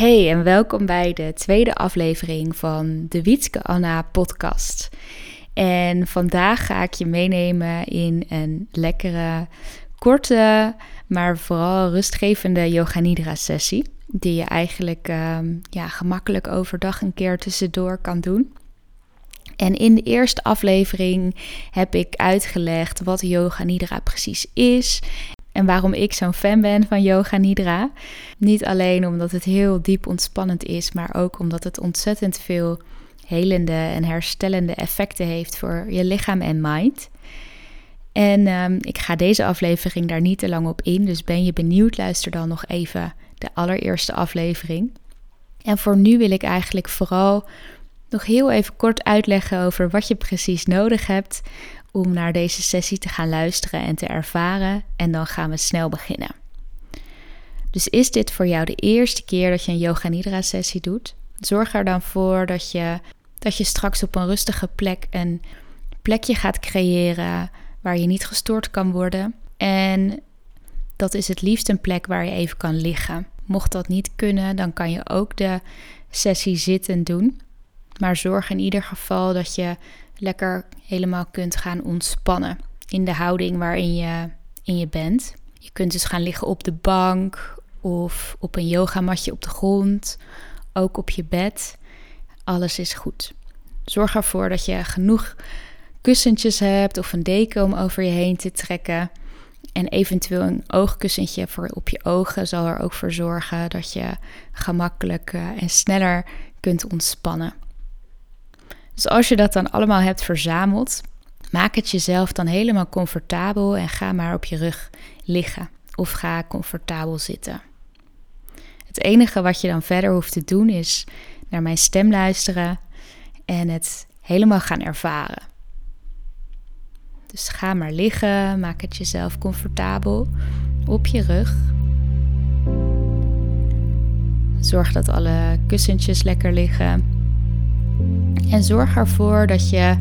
Hey en welkom bij de tweede aflevering van de Wietske Anna podcast. En vandaag ga ik je meenemen in een lekkere, korte, maar vooral rustgevende Yoga Nidra sessie. Die je eigenlijk ehm, ja, gemakkelijk overdag een keer tussendoor kan doen. En in de eerste aflevering heb ik uitgelegd wat Yoga Nidra precies is en waarom ik zo'n fan ben van Yoga Nidra. Niet alleen omdat het heel diep ontspannend is, maar ook omdat het ontzettend veel helende en herstellende effecten heeft voor je lichaam en mind. En ehm, ik ga deze aflevering daar niet te lang op in, dus ben je benieuwd, luister dan nog even de allereerste aflevering. En voor nu wil ik eigenlijk vooral nog heel even kort uitleggen over wat je precies nodig hebt om naar deze sessie te gaan luisteren en te ervaren. En dan gaan we snel beginnen. Dus is dit voor jou de eerste keer dat je een Yoga Nidra sessie doet? Zorg er dan voor dat je, dat je straks op een rustige plek een plekje gaat creëren waar je niet gestoord kan worden. En dat is het liefst een plek waar je even kan liggen. Mocht dat niet kunnen, dan kan je ook de sessie zitten doen. Maar zorg in ieder geval dat je lekker helemaal kunt gaan ontspannen in de houding waarin je, in je bent. Je kunt dus gaan liggen op de bank of op een yogamatje op de grond, ook op je bed. Alles is goed. Zorg ervoor dat je genoeg kussentjes hebt of een deken om over je heen te trekken. En eventueel een oogkussentje voor op je ogen zal er ook voor zorgen dat je gemakkelijk en sneller kunt ontspannen. Dus als je dat dan allemaal hebt verzameld, maak het jezelf dan helemaal comfortabel en ga maar op je rug liggen of ga comfortabel zitten. Het enige wat je dan verder hoeft te doen is naar mijn stem luisteren en het helemaal gaan ervaren. Dus ga maar liggen, maak het jezelf comfortabel op je rug. Zorg dat alle kussentjes lekker liggen. En zorg ervoor dat je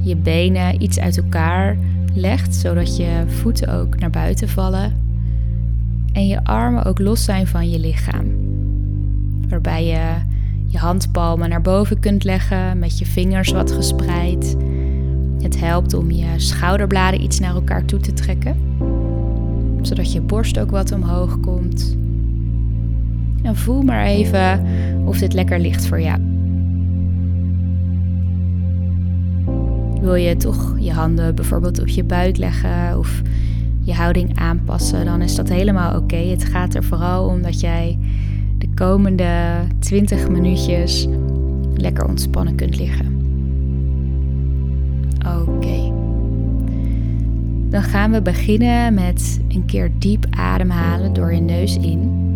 je benen iets uit elkaar legt, zodat je voeten ook naar buiten vallen. En je armen ook los zijn van je lichaam. Waarbij je je handpalmen naar boven kunt leggen met je vingers wat gespreid. Het helpt om je schouderbladen iets naar elkaar toe te trekken, zodat je borst ook wat omhoog komt. En voel maar even of dit lekker ligt voor jou. Wil je toch je handen bijvoorbeeld op je buik leggen of je houding aanpassen, dan is dat helemaal oké. Het gaat er vooral om dat jij de komende 20 minuutjes lekker ontspannen kunt liggen. Oké. Dan gaan we beginnen met een keer diep ademhalen door je neus in.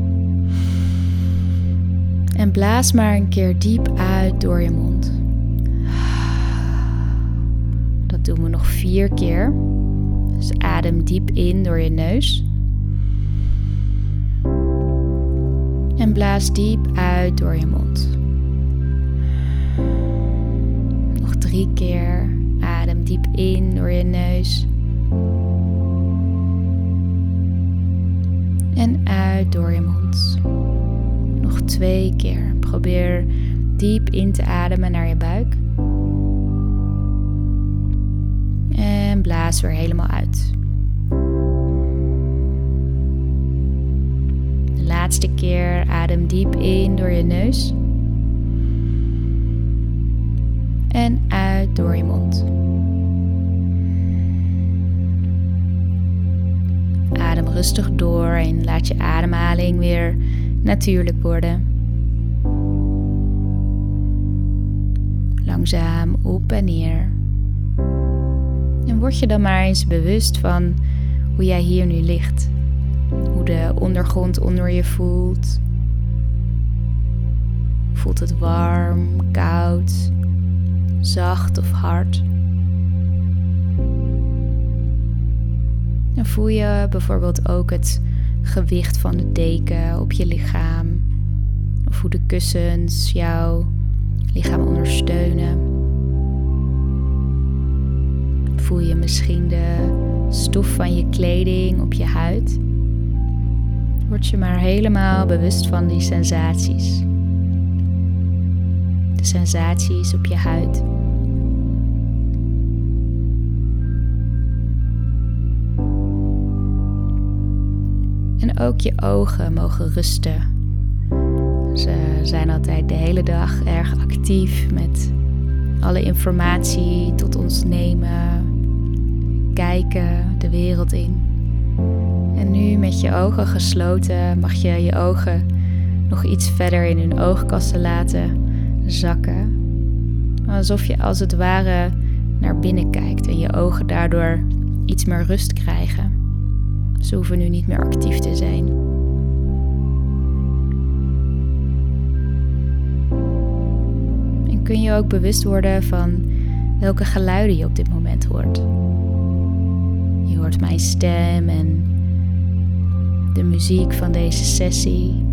En blaas maar een keer diep uit door je mond. Doen we nog vier keer. Dus adem diep in door je neus. En blaas diep uit door je mond. Nog drie keer. Adem diep in door je neus. En uit door je mond. Nog twee keer. Probeer diep in te ademen naar je buik. En blaas weer helemaal uit. De laatste keer adem diep in door je neus. En uit door je mond. Adem rustig door en laat je ademhaling weer natuurlijk worden. Langzaam op en neer. Word je dan maar eens bewust van hoe jij hier nu ligt. Hoe de ondergrond onder je voelt. Voelt het warm, koud, zacht of hard? En voel je bijvoorbeeld ook het gewicht van de deken op je lichaam? Of hoe de kussens jouw lichaam ondersteunen? Voel je misschien de stof van je kleding op je huid? Word je maar helemaal bewust van die sensaties. De sensaties op je huid. En ook je ogen mogen rusten. Ze zijn altijd de hele dag erg actief met alle informatie tot ons nemen, kijken de wereld in. En nu met je ogen gesloten mag je je ogen nog iets verder in hun oogkassen laten zakken. Alsof je als het ware naar binnen kijkt en je ogen daardoor iets meer rust krijgen. Ze hoeven nu niet meer actief te zijn. En kun je ook bewust worden van welke geluiden je op dit moment hoort. Hoort mijn stem en de muziek van deze sessie.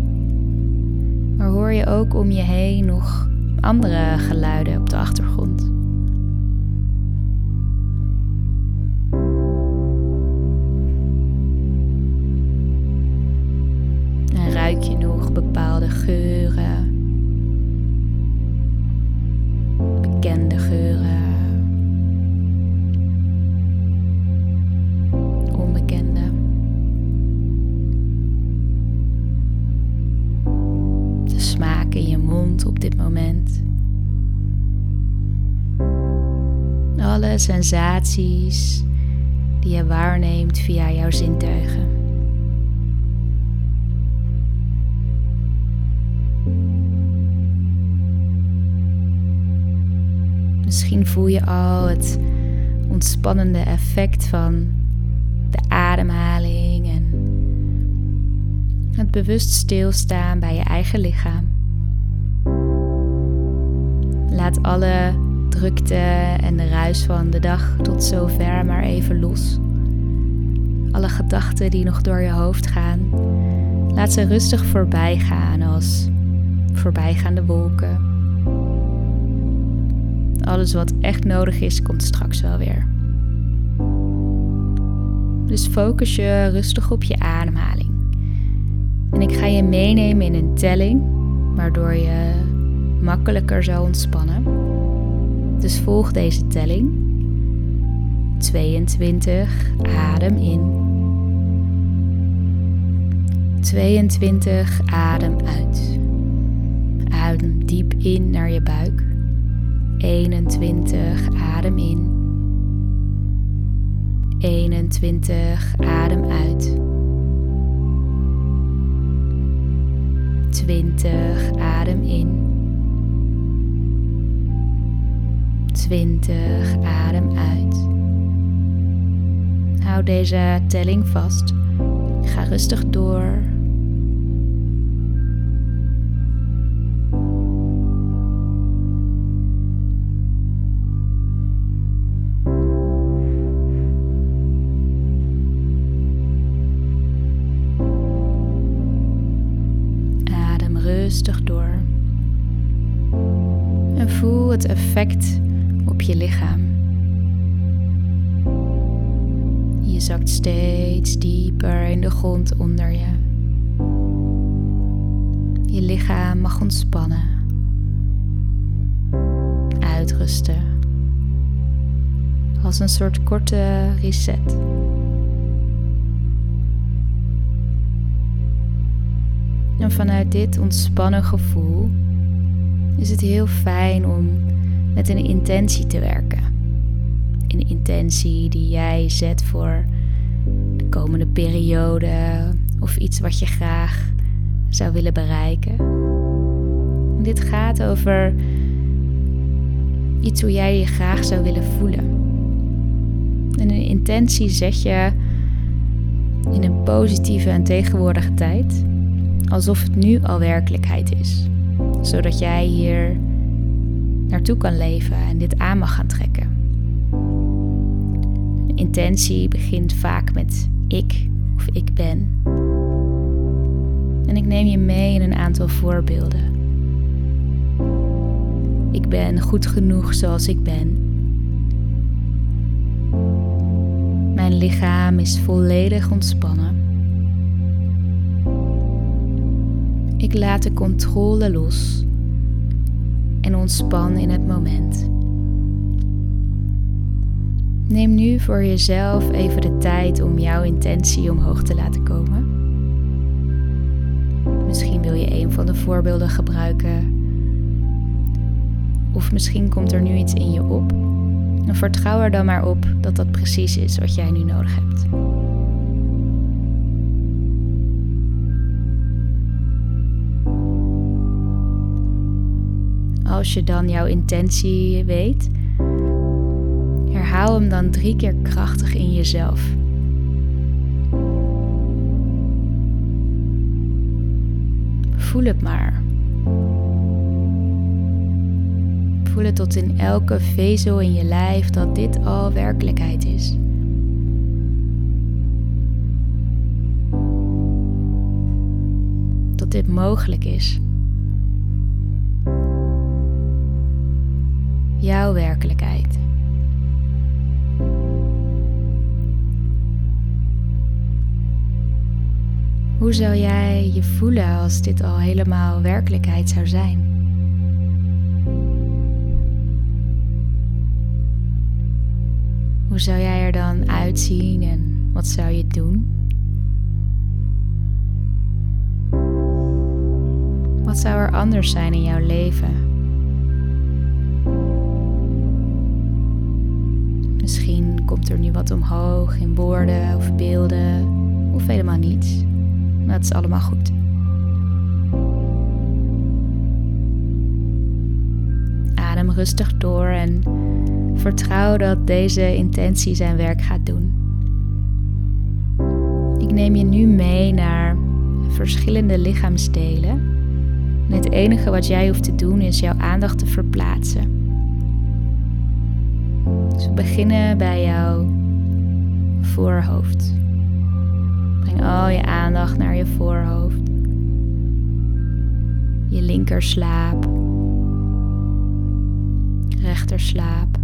Maar hoor je ook om je heen nog andere geluiden op de achtergrond? Op dit moment. Alle sensaties die je waarneemt via jouw zintuigen. Misschien voel je al het ontspannende effect van de ademhaling en het bewust stilstaan bij je eigen lichaam. Laat alle drukte en de ruis van de dag tot zover maar even los. Alle gedachten die nog door je hoofd gaan, laat ze rustig voorbij gaan als voorbijgaande wolken. Alles wat echt nodig is, komt straks wel weer. Dus focus je rustig op je ademhaling. En ik ga je meenemen in een telling, waardoor je makkelijker zou ontspannen. Dus volg deze telling. 22, adem in. 22, adem uit. Adem diep in naar je buik. 21, adem in. 21, adem uit. 20, adem in. 20, adem uit. Hou deze telling vast. Ga rustig door. Grond onder je. Je lichaam mag ontspannen. Uitrusten. Als een soort korte reset. En vanuit dit ontspannen gevoel is het heel fijn om met een intentie te werken. Een intentie die jij zet voor komende periode of iets wat je graag zou willen bereiken. dit gaat over iets hoe jij je graag zou willen voelen. En een intentie zet je in een positieve en tegenwoordige tijd, alsof het nu al werkelijkheid is, zodat jij hier naartoe kan leven en dit aan mag gaan trekken. intentie begint vaak met ik of ik ben. En ik neem je mee in een aantal voorbeelden. Ik ben goed genoeg zoals ik ben. Mijn lichaam is volledig ontspannen. Ik laat de controle los en ontspan in het moment. Neem nu voor jezelf even de tijd om jouw intentie omhoog te laten komen. Misschien wil je een van de voorbeelden gebruiken. Of misschien komt er nu iets in je op. Vertrouw er dan maar op dat dat precies is wat jij nu nodig hebt. Als je dan jouw intentie weet, hem dan drie keer krachtig in jezelf. Voel het maar. Voel het tot in elke vezel in je lijf dat dit al werkelijkheid is. Dat dit mogelijk is. Jouw werkelijkheid. Hoe zou jij je voelen als dit al helemaal werkelijkheid zou zijn? Hoe zou jij er dan uitzien en wat zou je doen? Wat zou er anders zijn in jouw leven? Misschien komt er nu wat omhoog in woorden of beelden of helemaal niets. Dat is allemaal goed. Adem rustig door en vertrouw dat deze intentie zijn werk gaat doen. Ik neem je nu mee naar verschillende lichaamsdelen. En het enige wat jij hoeft te doen is jouw aandacht te verplaatsen. Dus we beginnen bij jouw voorhoofd. Breng al je aandacht naar je voorhoofd. Je linkerslaap. Rechterslaap.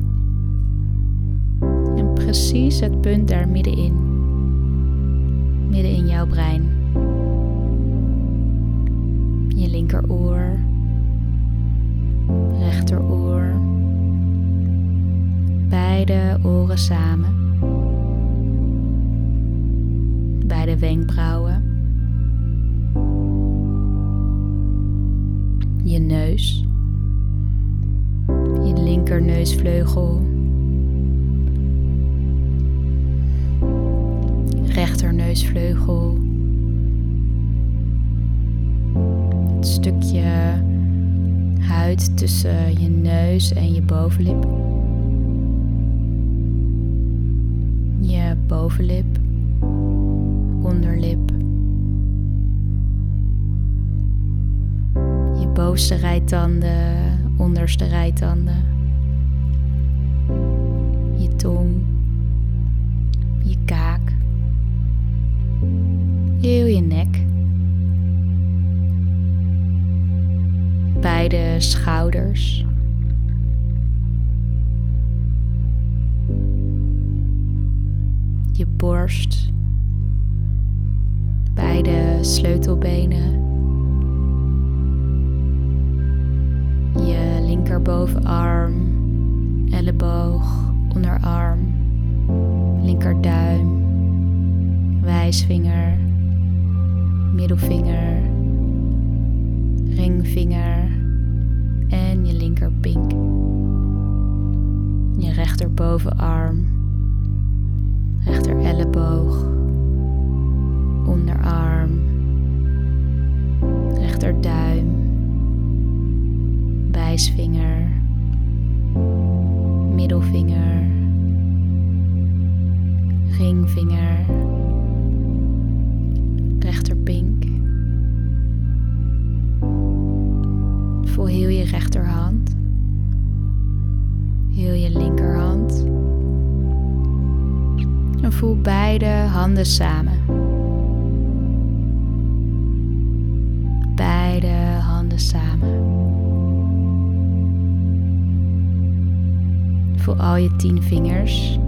En precies het punt daar middenin. Midden in jouw brein. Je linkeroor. Rechteroor. Beide oren samen. De wenkbrauwen, je neus, je linkerneusvleugel, rechterneusvleugel, het stukje huid tussen je neus en je bovenlip. Je bovenlip onderlip. Je bovenste rijtanden, onderste rijtanden. Je tong, je kaak, heel je nek. Beide schouders. Je borst beide sleutelbenen, je linkerbovenarm, elleboog, onderarm, linkerduim, wijsvinger, middelvinger, ringvinger en je linkerpink. Je rechterbovenarm, rechter elleboog, onderarm, rechterduim, wijsvinger, middelvinger, ringvinger, rechterpink. Voel heel je rechterhand, heel je linkerhand. En voel beide handen samen. Samen. Voel al je tien vingers.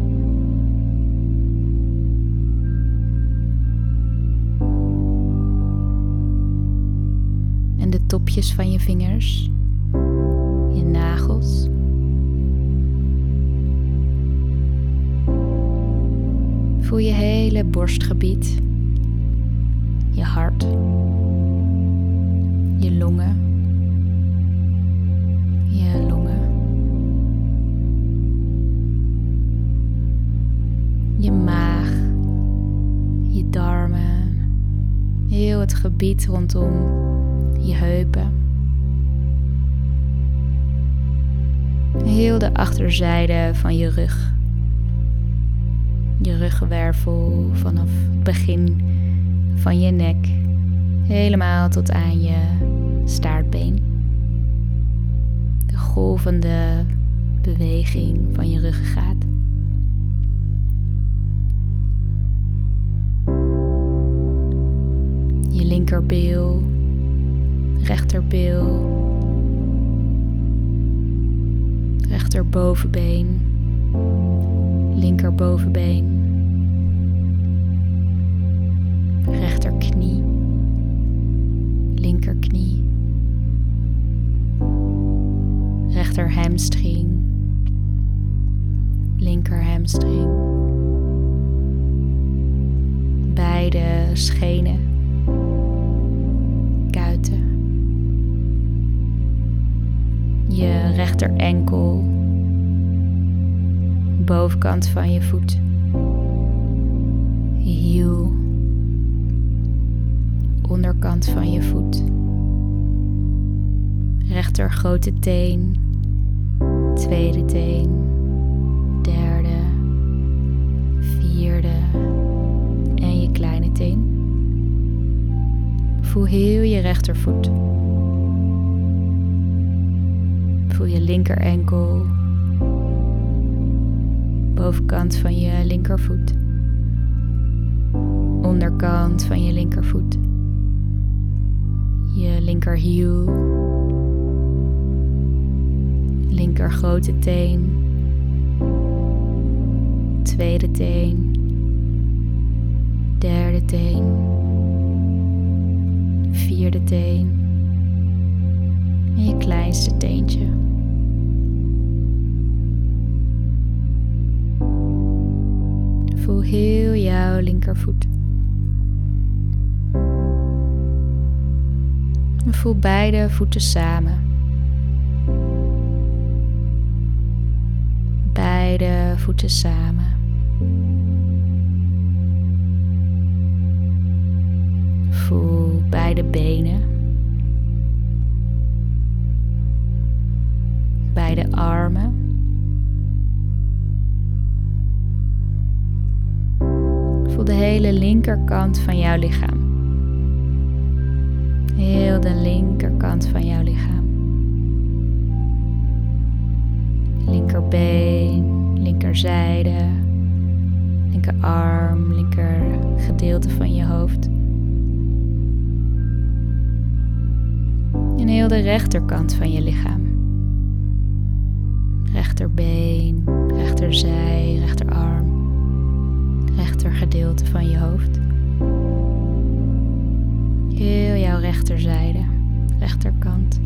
puntjes van je vingers, je nagels. Voel je hele borstgebied, je hart, je longen, je longen, je maag, je darmen, heel het gebied rondom je heupen. Heel de achterzijde van je rug. Je ruggenwervel vanaf het begin van je nek helemaal tot aan je staartbeen. De golvende beweging van je ruggengraat. Je linkerbeel, rechterbeel, rechterbovenbeen, linkerbovenbeen, rechter hamstring, linker hamstring, beide schenen, kuiten, je rechter enkel, bovenkant van je voet, hiel. Onderkant van je voet. Rechter grote teen, tweede teen, derde, vierde en je kleine teen. Voel heel je rechtervoet. Voel je linker enkel, bovenkant van je linkervoet, onderkant van je linkervoet je linkerhiel, linker grote teen, tweede teen, derde teen, vierde teen en je kleinste teentje. Voel heel jouw linkervoet. voel beide voeten samen. Beide voeten samen. Voel beide benen. Beide armen. Voel de hele linkerkant van jouw lichaam. Heel de linkerkant van jouw lichaam. Linkerbeen, linkerzijde, linkerarm, linker gedeelte van je hoofd. En heel de rechterkant van je lichaam. Rechterbeen, rechterzij, rechterarm, rechtergedeelte van je hoofd. Heel jouw rechterzijde, rechterkant.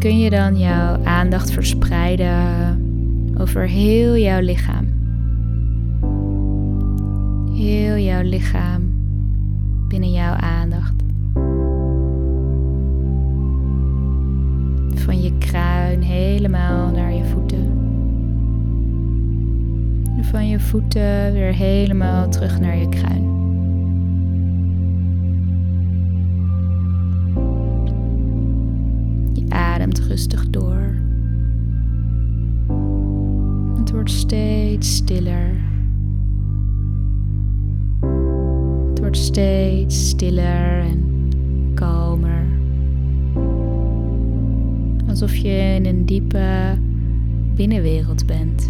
Kun je dan jouw aandacht verspreiden over heel jouw lichaam. Heel jouw lichaam binnen jouw aandacht. Van je kruin helemaal naar je voeten van je voeten weer helemaal terug naar je kruin. Ademt rustig door. Het wordt steeds stiller. Het wordt steeds stiller en kalmer. Alsof je in een diepe binnenwereld bent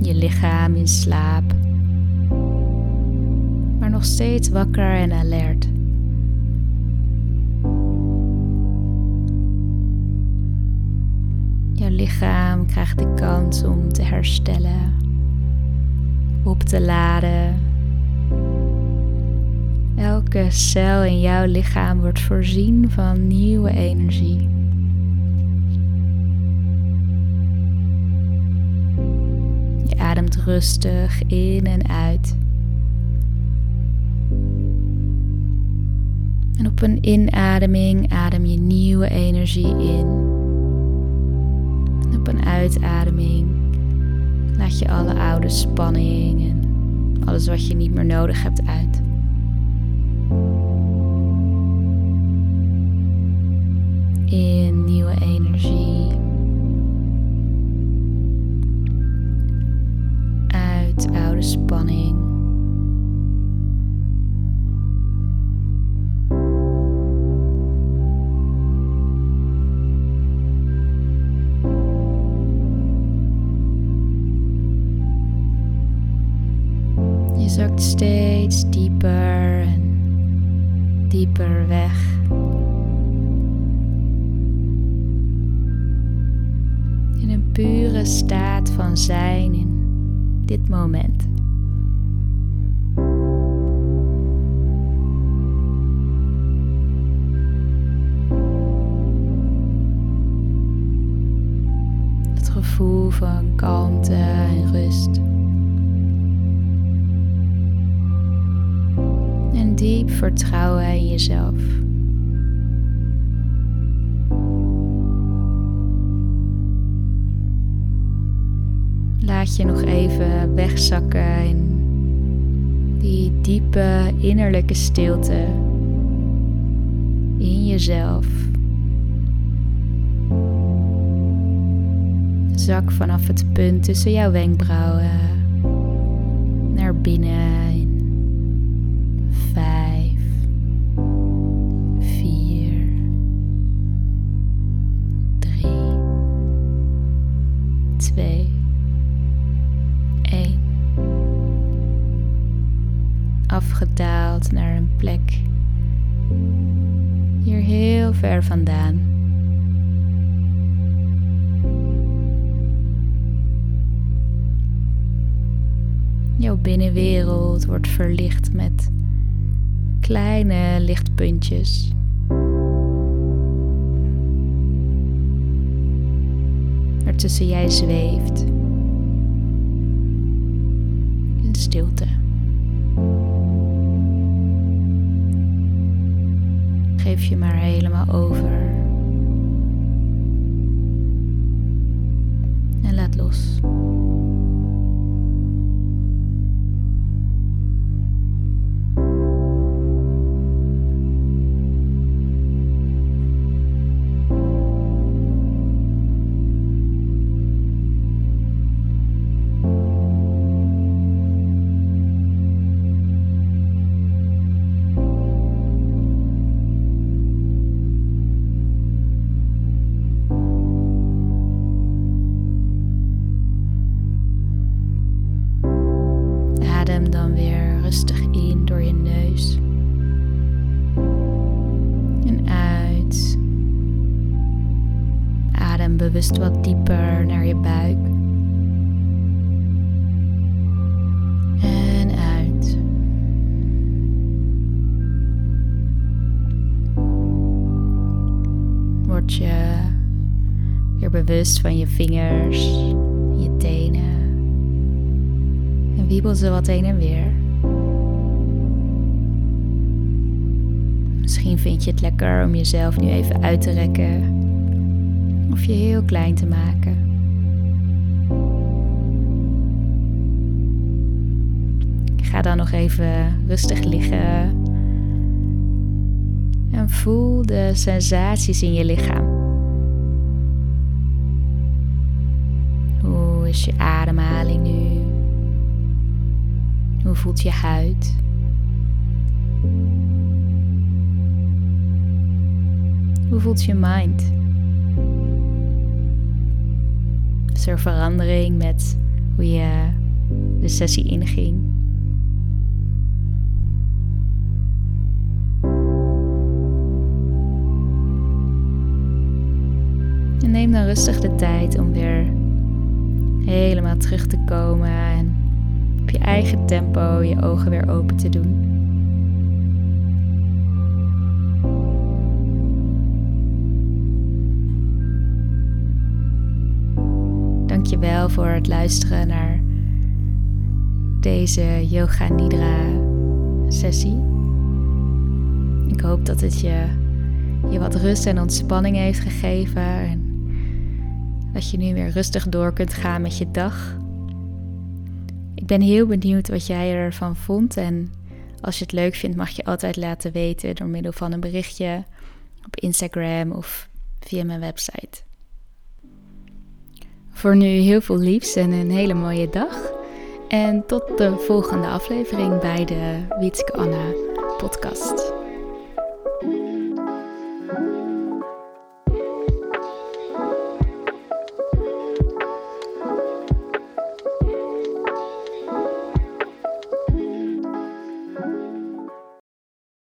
je lichaam in slaap, maar nog steeds wakker en alert. Lichaam krijgt de kans om te herstellen, op te laden elke cel in jouw lichaam wordt voorzien van nieuwe energie. Je ademt rustig in en uit. En op een inademing adem je nieuwe energie in. Een uitademing laat je alle oude spanning en alles wat je niet meer nodig hebt uit. In pure staat van zijn in dit moment. Het gevoel van kalmte en rust. En diep vertrouwen in jezelf. Laat je nog even wegzakken in die diepe innerlijke stilte in jezelf. Zak vanaf het punt tussen jouw wenkbrauwen naar binnen plek hier heel ver vandaan. Jouw binnenwereld wordt verlicht met kleine lichtpuntjes. Waartussen jij zweeft. In stilte. Geef je maar helemaal over. En laat los. Bewust wat dieper naar je buik. En uit. Word je weer bewust van je vingers, je tenen en wiebel ze wat heen en weer. Misschien vind je het lekker om jezelf nu even uit te rekken of je heel klein te maken. Ga dan nog even rustig liggen en voel de sensaties in je lichaam. Hoe is je ademhaling nu? Hoe voelt je huid? Hoe voelt je mind? Er verandering met hoe je de sessie inging? En neem dan rustig de tijd om weer helemaal terug te komen en op je eigen tempo je ogen weer open te doen. Voor het luisteren naar deze Yoga Nidra sessie. Ik hoop dat het je, je wat rust en ontspanning heeft gegeven. En dat je nu weer rustig door kunt gaan met je dag. Ik ben heel benieuwd wat jij ervan vond. En als je het leuk vindt, mag je altijd laten weten door middel van een berichtje op Instagram of via mijn website. Voor nu heel veel liefs en een hele mooie dag. En tot de volgende aflevering bij de Wietske Anna podcast.